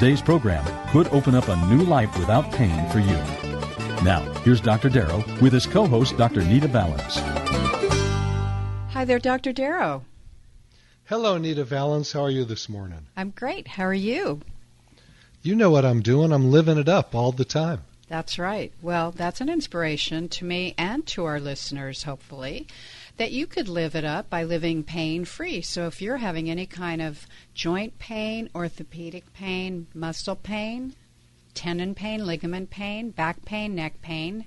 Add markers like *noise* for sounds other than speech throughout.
Today's program could open up a new life without pain for you. Now, here's Dr. Darrow with his co host, Dr. Nita Valens. Hi there, Dr. Darrow. Hello, Nita Valens. How are you this morning? I'm great. How are you? You know what I'm doing. I'm living it up all the time. That's right. Well, that's an inspiration to me and to our listeners, hopefully, that you could live it up by living pain free. So if you're having any kind of joint pain, orthopedic pain, muscle pain, tendon pain, ligament pain, back pain, neck pain,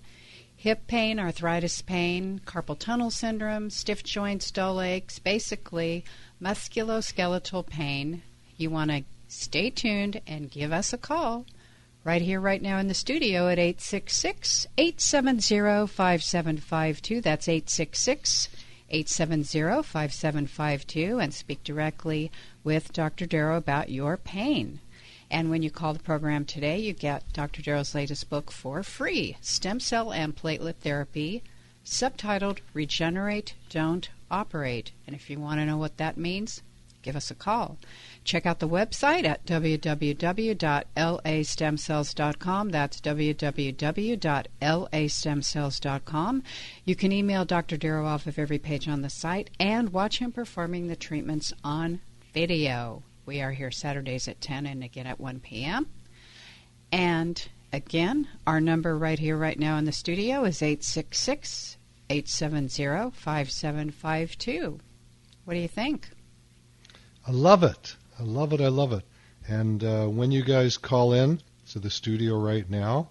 hip pain, arthritis pain, carpal tunnel syndrome, stiff joints, dull aches, basically musculoskeletal pain, you want to stay tuned and give us a call right here, right now in the studio at 866 870 5752. That's 866 870 5752 and speak directly with Dr. Darrow about your pain. And when you call the program today, you get Dr. Darrow's latest book for free Stem Cell and Platelet Therapy, subtitled Regenerate, Don't Operate. And if you want to know what that means, give us a call. Check out the website at www.lastemcells.com. That's www.lastemcells.com. You can email Dr. Darrow off of every page on the site and watch him performing the treatments on video. We are here Saturdays at 10 and again at 1 p.m. And again, our number right here, right now in the studio is 866 870 5752. What do you think? I love it. I love it. I love it. And uh, when you guys call in to the studio right now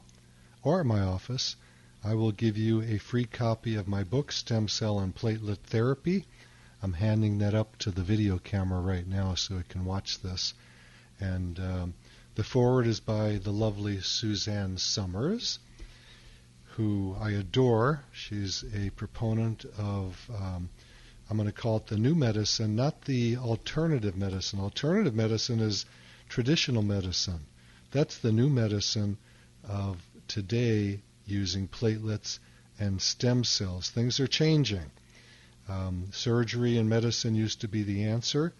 or at my office, I will give you a free copy of my book, Stem Cell and Platelet Therapy. I'm handing that up to the video camera right now so it can watch this. And um, the foreword is by the lovely Suzanne Somers, who I adore. She's a proponent of um, I'm going to call it the new medicine, not the alternative medicine. Alternative medicine is traditional medicine. That's the new medicine of today using platelets and stem cells. Things are changing. Um, surgery and medicine used to be the answer,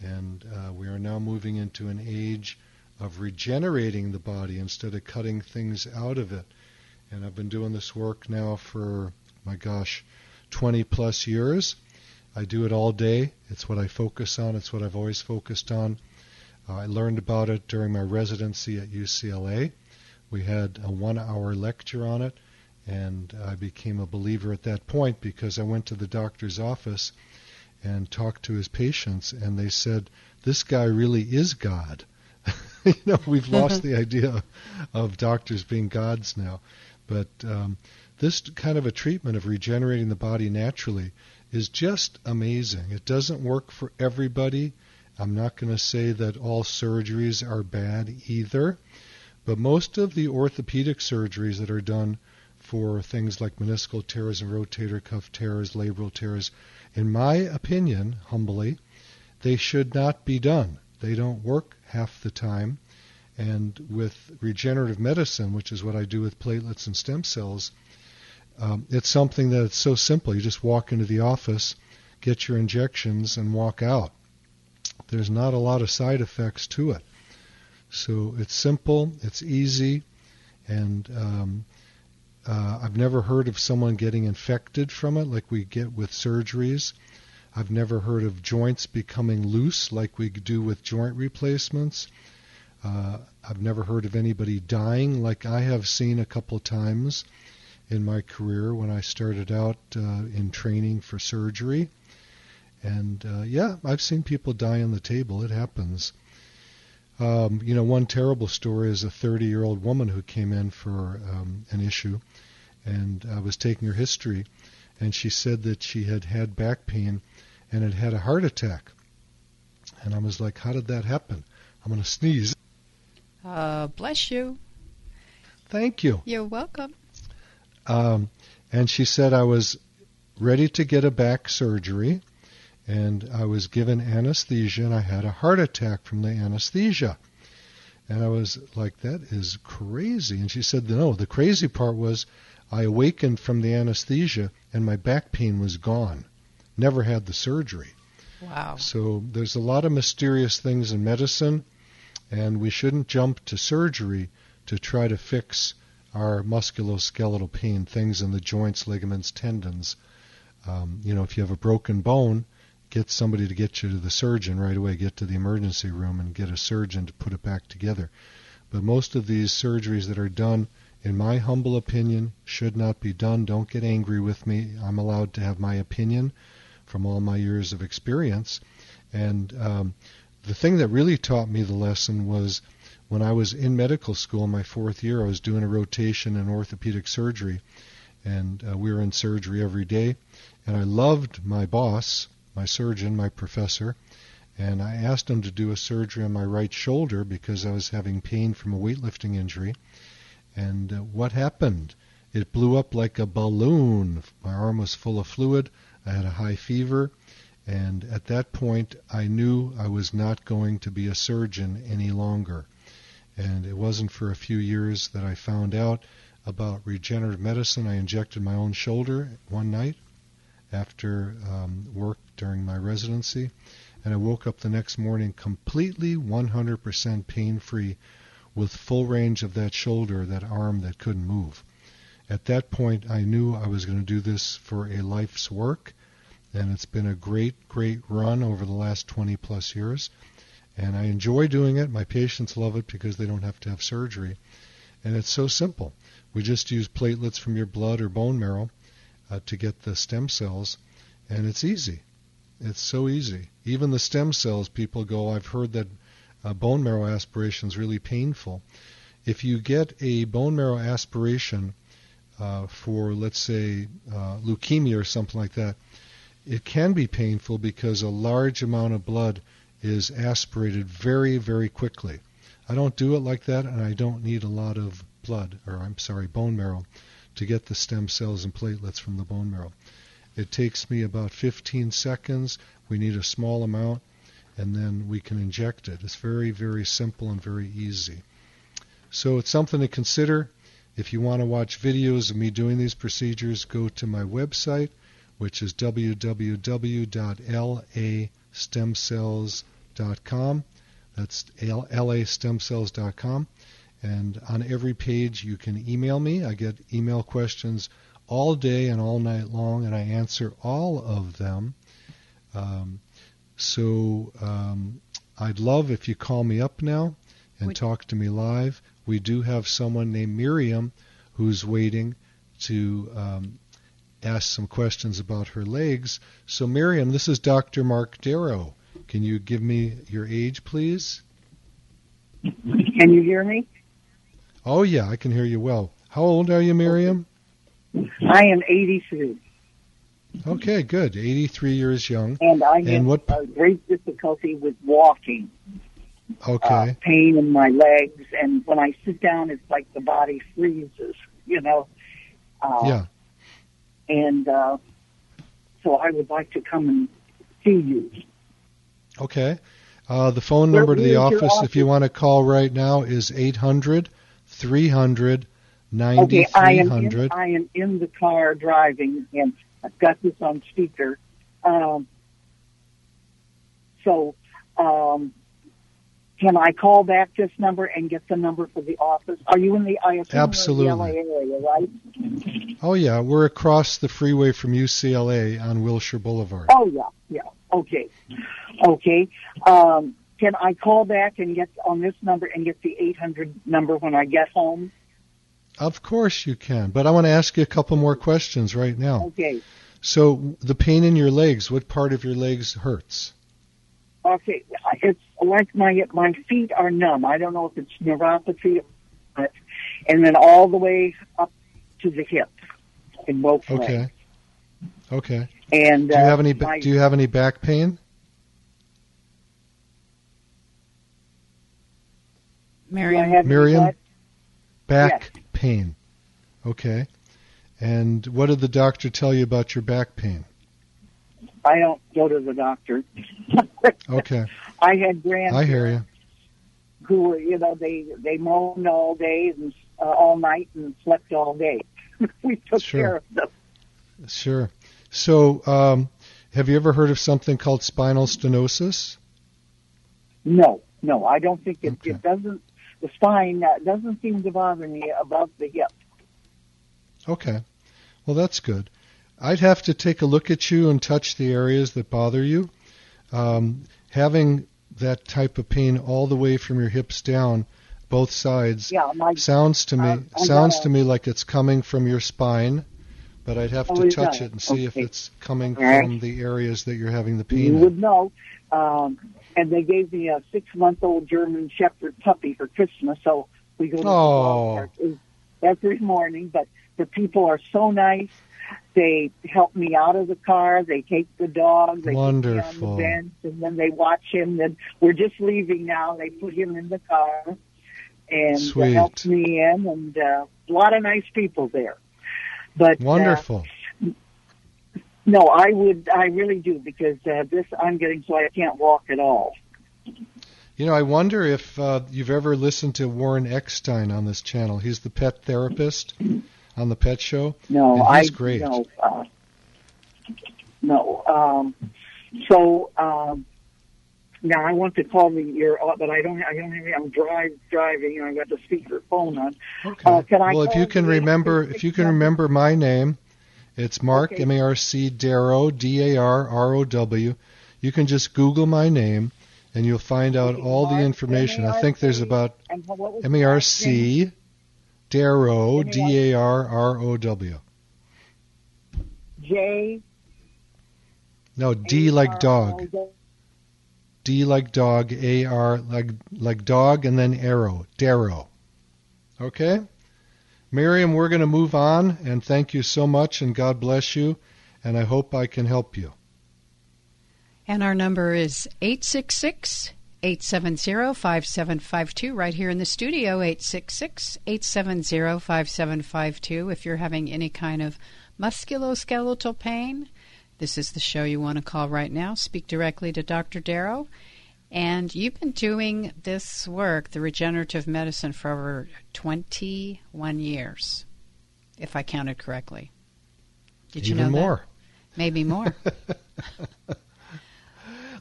and uh, we are now moving into an age of regenerating the body instead of cutting things out of it. And I've been doing this work now for, my gosh, 20 plus years. I do it all day. It's what I focus on. It's what I've always focused on. Uh, I learned about it during my residency at UCLA. We had a one hour lecture on it, and I became a believer at that point because I went to the doctor's office and talked to his patients, and they said, This guy really is God. *laughs* you know, we've lost the idea of doctors being gods now. But um, this kind of a treatment of regenerating the body naturally is just amazing. It doesn't work for everybody. I'm not going to say that all surgeries are bad either, but most of the orthopedic surgeries that are done for things like meniscal tears and rotator cuff tears, labral tears, in my opinion, humbly, they should not be done. They don't work half the time. And with regenerative medicine, which is what I do with platelets and stem cells, um, it's something that it's so simple. You just walk into the office, get your injections, and walk out. There's not a lot of side effects to it. So it's simple, it's easy, and um, uh, I've never heard of someone getting infected from it like we get with surgeries. I've never heard of joints becoming loose like we do with joint replacements. Uh, I've never heard of anybody dying like I have seen a couple times in my career when I started out uh, in training for surgery. And uh, yeah, I've seen people die on the table. It happens. Um, you know, one terrible story is a 30 year old woman who came in for um, an issue, and I was taking her history, and she said that she had had back pain and had had a heart attack. And I was like, How did that happen? I'm going to sneeze. Uh, bless you. Thank you. You're welcome. Um, and she said I was ready to get a back surgery, and I was given anesthesia, and I had a heart attack from the anesthesia. And I was like, that is crazy. And she said, no, the crazy part was I awakened from the anesthesia, and my back pain was gone. Never had the surgery. Wow. So there's a lot of mysterious things in medicine, and we shouldn't jump to surgery to try to fix our musculoskeletal pain, things in the joints, ligaments, tendons. Um, you know, if you have a broken bone, get somebody to get you to the surgeon right away, get to the emergency room and get a surgeon to put it back together. But most of these surgeries that are done, in my humble opinion, should not be done. Don't get angry with me. I'm allowed to have my opinion from all my years of experience. And um, the thing that really taught me the lesson was when I was in medical school in my fourth year, I was doing a rotation in orthopedic surgery, and uh, we were in surgery every day. And I loved my boss, my surgeon, my professor, and I asked him to do a surgery on my right shoulder because I was having pain from a weightlifting injury. And uh, what happened? It blew up like a balloon. My arm was full of fluid. I had a high fever. And at that point, I knew I was not going to be a surgeon any longer. And it wasn't for a few years that I found out about regenerative medicine. I injected my own shoulder one night after um, work during my residency, and I woke up the next morning completely 100% pain free with full range of that shoulder, that arm that couldn't move. At that point, I knew I was going to do this for a life's work, and it's been a great, great run over the last 20 plus years. And I enjoy doing it. My patients love it because they don't have to have surgery. And it's so simple. We just use platelets from your blood or bone marrow uh, to get the stem cells, and it's easy. It's so easy. Even the stem cells, people go, I've heard that uh, bone marrow aspiration is really painful. If you get a bone marrow aspiration uh, for, let's say, uh, leukemia or something like that, it can be painful because a large amount of blood is aspirated very, very quickly. I don't do it like that, and I don't need a lot of blood, or I'm sorry, bone marrow, to get the stem cells and platelets from the bone marrow. It takes me about 15 seconds. We need a small amount, and then we can inject it. It's very, very simple and very easy. So it's something to consider. If you want to watch videos of me doing these procedures, go to my website, which is www.lastemcells.com. That's lastemcells.com. And on every page, you can email me. I get email questions all day and all night long, and I answer all of them. Um, so um, I'd love if you call me up now and Would- talk to me live. We do have someone named Miriam who's waiting to um, ask some questions about her legs. So, Miriam, this is Dr. Marc Darrow. Can you give me your age, please? Can you hear me? Oh, yeah, I can hear you well. How old are you, Miriam? I am 83, Okay, good. 83 years young. and I And have what- a great difficulty with walking. Uh, Okay. pain in my legs, and when I sit down, it's like the body freezes. You know. Uh, Yeah. And uh, so I would like to come and see you. Okay. Uh, the phone Where- number to the your office, if you want to call right now, is 800 300 Okay, I am in, 9300. I am in the car driving, and I've got this on speaker. Um, so, um, can I call back this number and get the number for the office? Are you in the I assume you're Absolutely. the LA area, right? Oh, yeah. We're across the freeway from UCLA on Wilshire Boulevard. Oh yeah, yeah. Okay, okay. Um, can I call back and get on this number and get the 800 number when I get home? Of course you can, but I want to ask you a couple more questions right now. Okay. So the pain in your legs, what part of your legs hurts? Okay, it's like my my feet are numb. I don't know if it's neuropathy, but and then all the way up to the hip in both legs. Okay. Okay. And Do you uh, have any my- do you have any back pain? do I Miriam, have Miriam? what? Back pain. Okay. And what did the doctor tell you about your back pain? I don't go to the doctor. *laughs* Okay. I had grandparents I hear you. who were, you know, they they moaned all day and uh, all night and slept all day. *laughs* we took Sure. care of them. Sure. So, um, have you ever heard of something called spinal stenosis? No, no, I don't think it, Okay. it doesn't. The spine uh, doesn't seem to bother me above the hip. Okay. Well, that's good. I'd have to take a look at you and touch the areas that bother you. Um, having that type of pain all the way from your hips down, both sides, Yeah, my sounds to me Uh, sounds gotta- me like it's coming from your spine, but I'd have Oh, to touch it and see if it's coming right. from the areas that you're having the you pain in. would know. Um, and they gave me a six-month-old German Shepherd puppy for Christmas, so we go to the Oh. dog park every morning. But the people are so nice. They help me out of the car. They take the dog. They put me on the bench, and then they watch him. Then we're just leaving now. They put him in the car and Sweet. help me in, and uh, a lot of nice people there. But uh, Wonderful. no, I would, I really do because uh, this I'm getting so I can't walk at all. You know, I wonder if uh, you've ever listened to Warren Eckstein on this channel. He's the pet therapist on the Pet Show. No, And I he's great. no, uh, no. Um, so um, now I want to call the your, but I don't. I don't. Have, I'm drive driving, and I got the speaker phone on. Okay. Uh, can I well, if you can remember, 866 if you can remember my name, it's Marc Okay. M A R C Darrow D A R R O W. You can just Google my name, and you'll find out all the information. I think there's about And what was M A R? C Darrow M-A-R- D A R R O W. J. No, D like dog. D like dog, A R like like dog, and then arrow, Darrow. Okay, Miriam, we're going to move on, and thank you so much, and God bless you, and I hope I can help you. and our number is 866 870 5752 right here in the studio 866 870 5752 if you're having any kind of musculoskeletal pain this is the show you want to call right now. Speak directly to dr darrow. And you've been doing this work the regenerative medicine for over 21 years if i counted correctly. Did you Even know that? more. maybe more *laughs*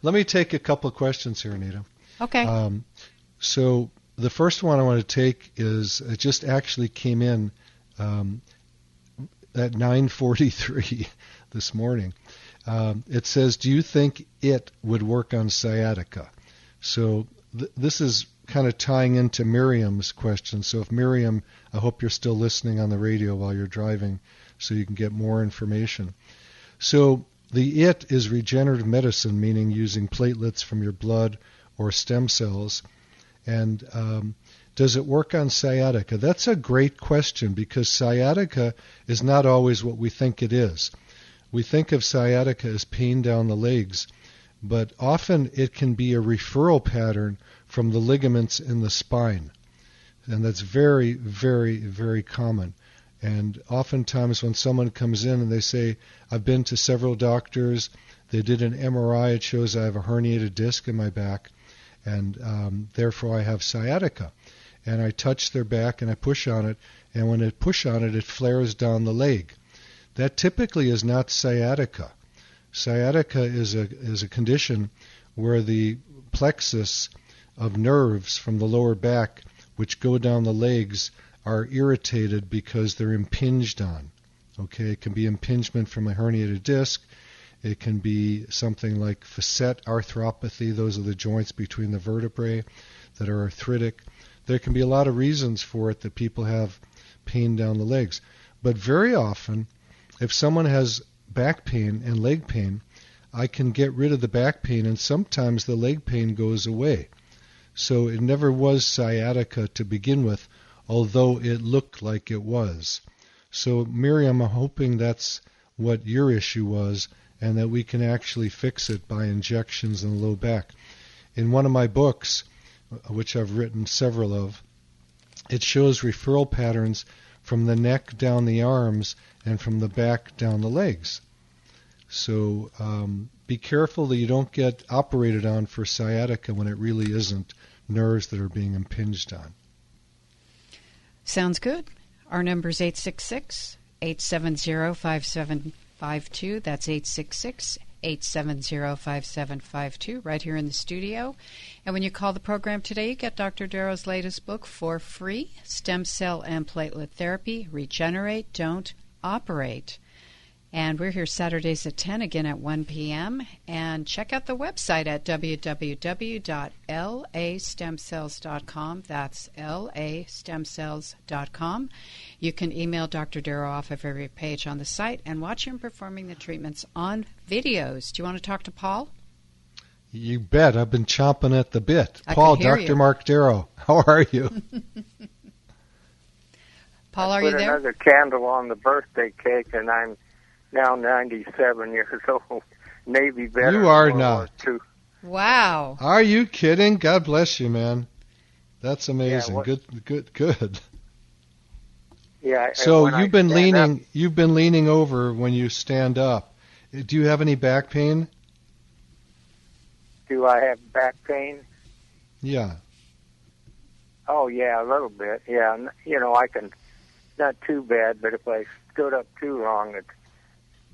Let me take a couple of questions here, Anita. okay Um, so the first one I want to take is it just actually came in um, at 9:43 *laughs* this morning. Um, it says, "Do you think it would work on sciatica?" So th- this is kind of tying into Miriam's question. So if Miriam, I hope you're still listening on the radio while you're driving, so you can get more information. So the it is regenerative medicine, meaning using platelets from your blood or stem cells. And um, does it work on sciatica? That's a great question because sciatica is not always what we think it is. We think of sciatica as pain down the legs, but often it can be a referral pattern from the ligaments in the spine. And that's very, very, very common. And oftentimes when someone comes in and they say, I've been to several doctors, they did an MRI, it shows I have a herniated disc in my back, and um, therefore I have sciatica. And I touch their back and I push on it, and when I push on it, it flares down the leg. That typically is not sciatica. Sciatica is a is a condition where the plexus of nerves from the lower back, which go down the legs, are irritated because they're impinged on. Okay, it can be impingement from a herniated disc. It can be something like facet arthropathy. Those are the joints between the vertebrae that are arthritic. There can be a lot of reasons for it that people have pain down the legs. But very often, if someone has back pain and leg pain, I can get rid of the back pain and sometimes the leg pain goes away. So it never was sciatica to begin with, although it looked like it was. So, Miriam, I'm hoping that's what your issue was and that we can actually fix it by injections in the low back. In one of my books, which I've written several of, it shows referral patterns from the neck down the arms and from the back down the legs. So um, be careful that you don't get operated on for sciatica when it really isn't nerves that are being impinged on. Sounds good. Our number is 866 870 5752. That's 866 870 5752 right here in the studio. And when you call the program today, you get Dr. Darrow's latest book for free Stem Cell and Platelet Therapy Regenerate, Don't Operate. And we're here Saturdays at 10, again at 1 p.m. And check out the website at www.lastemcells.com. That's lastemcells.com. You can email Dr. Darrow off of every page on the site and watch him performing the treatments on videos. Do you want to talk to Paul? You bet. I've been chomping at the bit. I Paul, can hear Dr. you. Marc Darrow, *laughs* how are you? *laughs* Paul, are put you there? another candle on the birthday cake, and I'm now 97 years *laughs* old. Navy veteran. You are World not. Wow. Are you kidding? God bless you, man. That's amazing. what- good, good, good. Yeah. So you've been leaning, up- you've been leaning over when you stand up. Do you have any back pain? do I have back pain? Yeah. Oh yeah, a little bit. Yeah, you know I can, not too bad, but if I stood up too long, it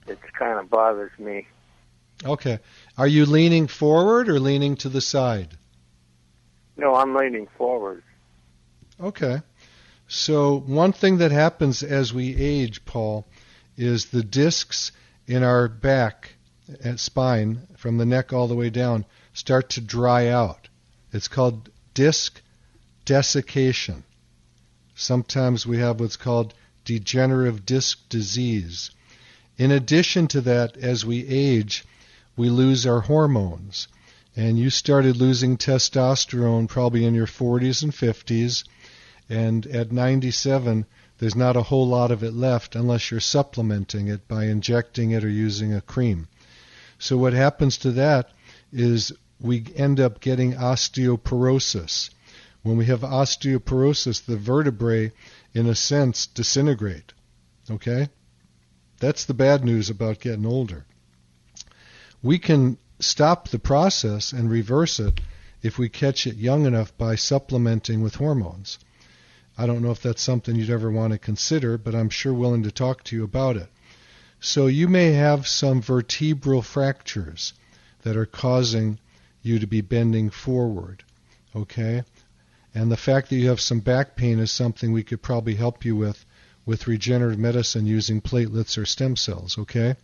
it kind of bothers me. Okay. Are you leaning forward or leaning to the side? No, I'm leaning forward. Okay. So one thing that happens as we age, Paul, is the discs in our back and spine from the neck all the way down start to dry out. It's called disc desiccation. Sometimes we have what's called degenerative disc disease. In addition to that, as we age, we lose our hormones. And you started losing testosterone probably in your 40s and 50s and at 97 there's not a whole lot of it left unless you're supplementing it by injecting it or using a cream. So what happens to that is we end up getting osteoporosis. When we have osteoporosis, the vertebrae in a sense disintegrate. Okay? That's the bad news about getting older. We can stop the process and reverse it if we catch it young enough by supplementing with hormones. I don't know if that's something you'd ever want to consider, but I'm sure willing to talk to you about it. So you may have some vertebral fractures that are causing you to be bending forward, okay? And the fact that you have some back pain is something we could probably help you with with regenerative medicine using platelets or stem cells, okay?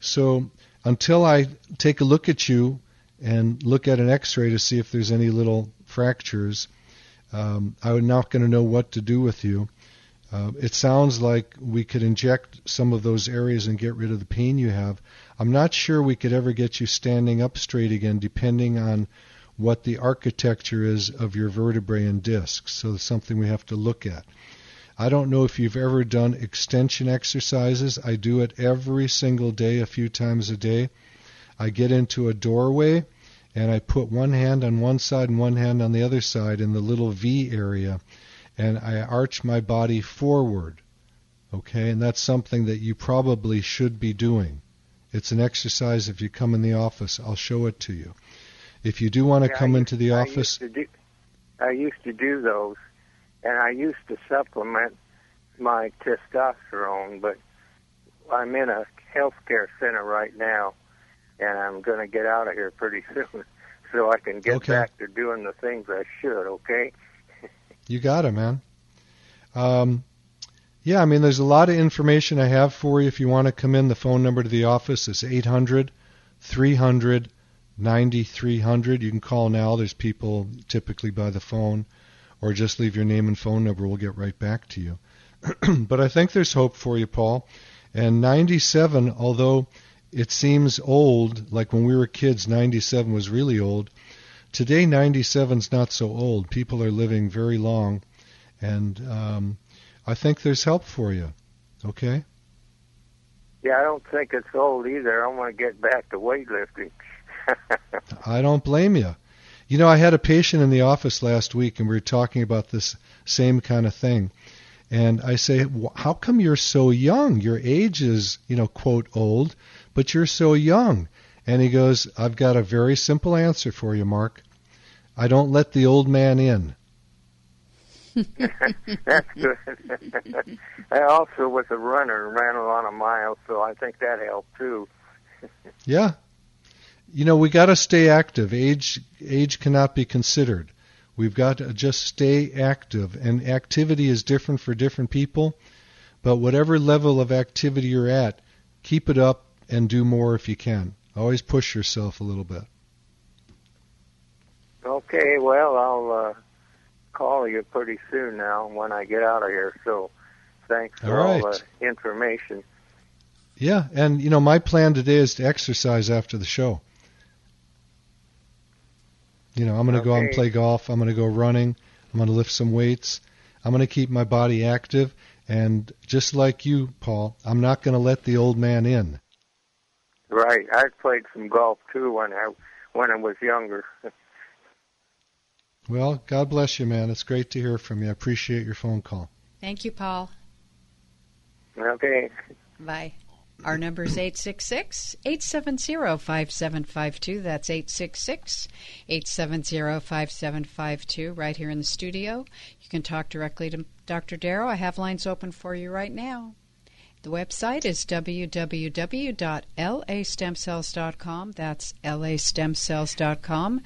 So until I take a look at you and look at an x-ray to see if there's any little fractures, um, I'm not going to know what to do with you. Uh, it sounds like we could inject some of those areas and get rid of the pain you have. I'm not sure we could ever get you standing up straight again, depending on what the architecture is of your vertebrae and discs. So it's something we have to look at. I don't know if you've ever done extension exercises. I do it every single day, a few times a day. I get into a doorway and I put one hand on one side and one hand on the other side in the little V area, and I arch my body forward. Okay, and that's something that you probably should be doing. It's an exercise if you come in the office. I'll show it to you. If you do want to Yeah, come into the I office, used to do, I used to do those, and I used to supplement my testosterone, but I'm in a healthcare center right now, and I'm going to get out of here pretty *laughs* soon, so I can get Okay. back to doing the things I should. Okay? You got it, man. Um, Yeah, I mean, there's a lot of information I have for you. If you want to come in, the phone number to the office is 800 300 9300. You can call now. There's people typically by the phone, or just leave your name and phone number. We'll get right back to you. *clears throat* but I think there's hope for you, Paul. And 97, although it seems old, like when we were kids, 97 was really old. Today, 97 is not so old. People are living very long, and um, I think there's help for you. Okay? Yeah, I don't think it's old either. I want to get back to weightlifting. *laughs* I don't blame you. You know, I had a patient in the office last week, and we were talking about this same kind of thing. And I say, how come you're so young? Your age is, you know, quote, old, but you're so young. And he goes, I've got a very simple answer for you, Marc. I don't let the old man in. That's *laughs* good. I also was a runner, ran a lot of miles, so I think that helped too. yeah. You know, we got to stay active. Age age cannot be considered. We've got to just stay active, and activity is different for different people. But whatever level of activity you're at, keep it up and do more if you can. Always push yourself a little bit. Okay, well, I'll uh, call you pretty soon now when I get out of here. So thanks for all, right. all the information. Yeah, and you know, my plan today is to exercise after the show. You know, I'm going to okay. go out and play golf. I'm going to go running. I'm going to lift some weights. I'm going to keep my body active. And just like you, Paul, I'm not going to let the old man in. Right. I played some golf too when I when I was younger. *laughs* well, God bless you, man. It's great to hear from you. I appreciate your phone call. Thank you, Paul. Okay. Bye. Our number is 866 870 5752. That's 866 870 5752 right here in the studio. You can talk directly to Dr. Darrow. I have lines open for you right now. The website is www.lastemcells.com. That's lastemcells.com.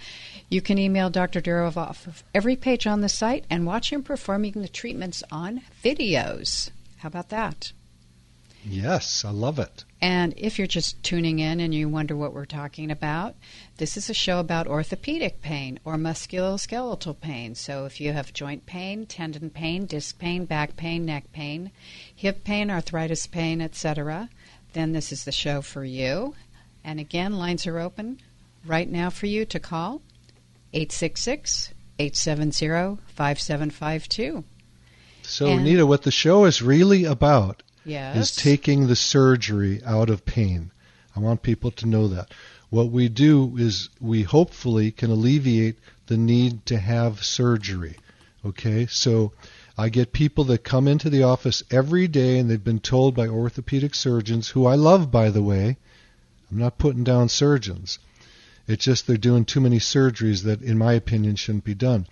You can email Dr. Darrow off of every page on the site and watch him performing the treatments on videos. How about that? Yes, I love it. And if you're just tuning in and you wonder what we're talking about, this is a show about orthopedic pain or musculoskeletal pain. So if you have joint pain, tendon pain, disc pain, back pain, neck pain, hip pain, arthritis pain, etc., then this is the show for you. And again, lines are open right now for you to call 866 870 5752. So, and, Anita, what the show is really about yes. is taking the surgery out of pain. I want people to know that. What we do is we hopefully can alleviate the need to have surgery. Okay? So I get people that come into the office every day and they've been told by orthopedic surgeons, who I love, by the way. I'm not putting down surgeons. It's just they're doing too many surgeries that, in my opinion, shouldn't be done.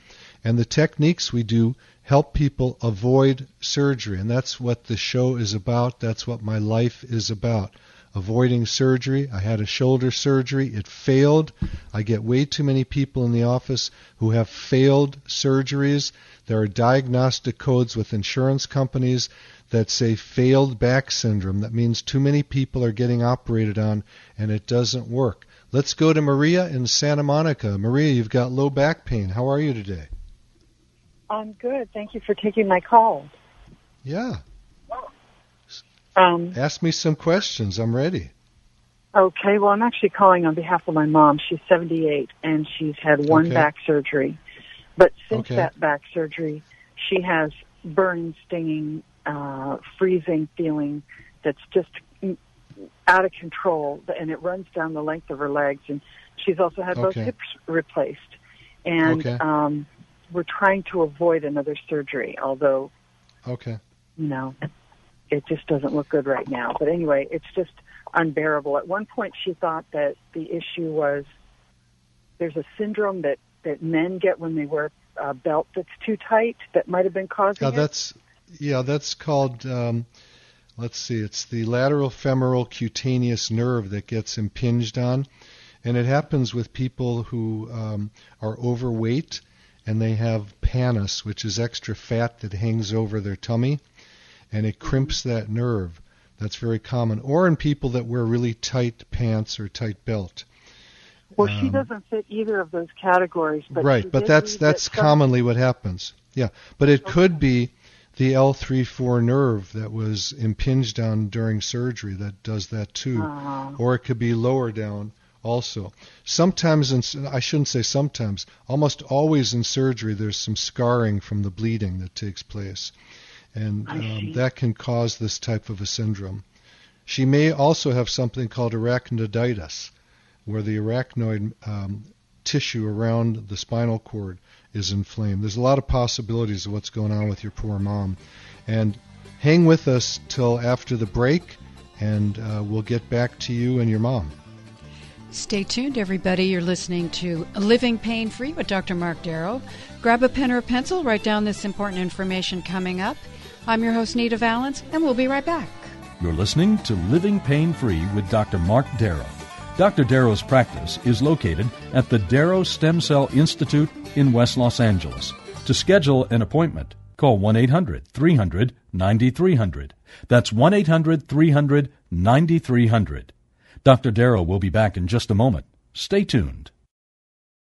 And the techniques we do help people avoid surgery. And that's what the show is about. That's what my life is about. Avoiding surgery. I had a shoulder surgery. It failed. I get way too many people in the office who have failed surgeries. There are diagnostic codes with insurance companies that say failed back syndrome. That means too many people are getting operated on and it doesn't work. Let's go to Maria in Santa Monica. Maria, you've got low back pain. How are you today? I'm good. Thank you for taking my call. Yeah. Um, Ask me some questions. I'm ready. Okay. Well, I'm actually calling on behalf of my mom. She's 78 and she's had one okay. back surgery. But since okay. that back surgery, she has burning, stinging, uh, freezing feeling that's just out of control, and it runs down the length of her legs. And she's also had both hips replaced. And okay. um, we're trying to avoid another surgery, although, okay, you know, it just doesn't look good right now. But anyway, it's just unbearable. At one point, she thought that the issue was there's a syndrome that that men get when they wear a belt that's too tight that might have been causing yeah, it. that's yeah, that's called. Um, let's see, it's the lateral femoral cutaneous nerve that gets impinged on, and it happens with people who um, are overweight and they have pannus, which is extra fat that hangs over their tummy. and it crimps that nerve. That's very common. Or in people that wear really tight pants or tight belt. Well, she doesn't fit either of those categories. But Um, right, but that's that's that commonly what happens. Yeah, but it could be the L3-4 nerve that was impinged on during surgery that does that too, Ah. or it could be lower down also. Sometimes, in, I shouldn't say sometimes, almost always in surgery, there's some scarring from the bleeding that takes place, and um, that can cause this type of a syndrome. She may also have something called arachnoiditis, where the arachnoid um, tissue around the spinal cord is inflamed. There's a lot of possibilities of what's going on with your poor mom. And hang with us till after the break, and uh, we'll get back to you and your mom. Stay tuned, everybody. You're listening to Living Pain Free with Dr. Marc Darrow. Grab a pen or a pencil, write down this important information coming up. I'm your host, Nita Valens, and we'll be right back. You're listening to Living Pain Free with Dr. Marc Darrow. Dr. Darrow's practice is located at the Darrow Stem Cell Institute in West Los Angeles. To schedule an appointment, call 1 800 300 9300. That's 1 800 300 9300. Dr. Darrow will be back in just a moment. Stay tuned.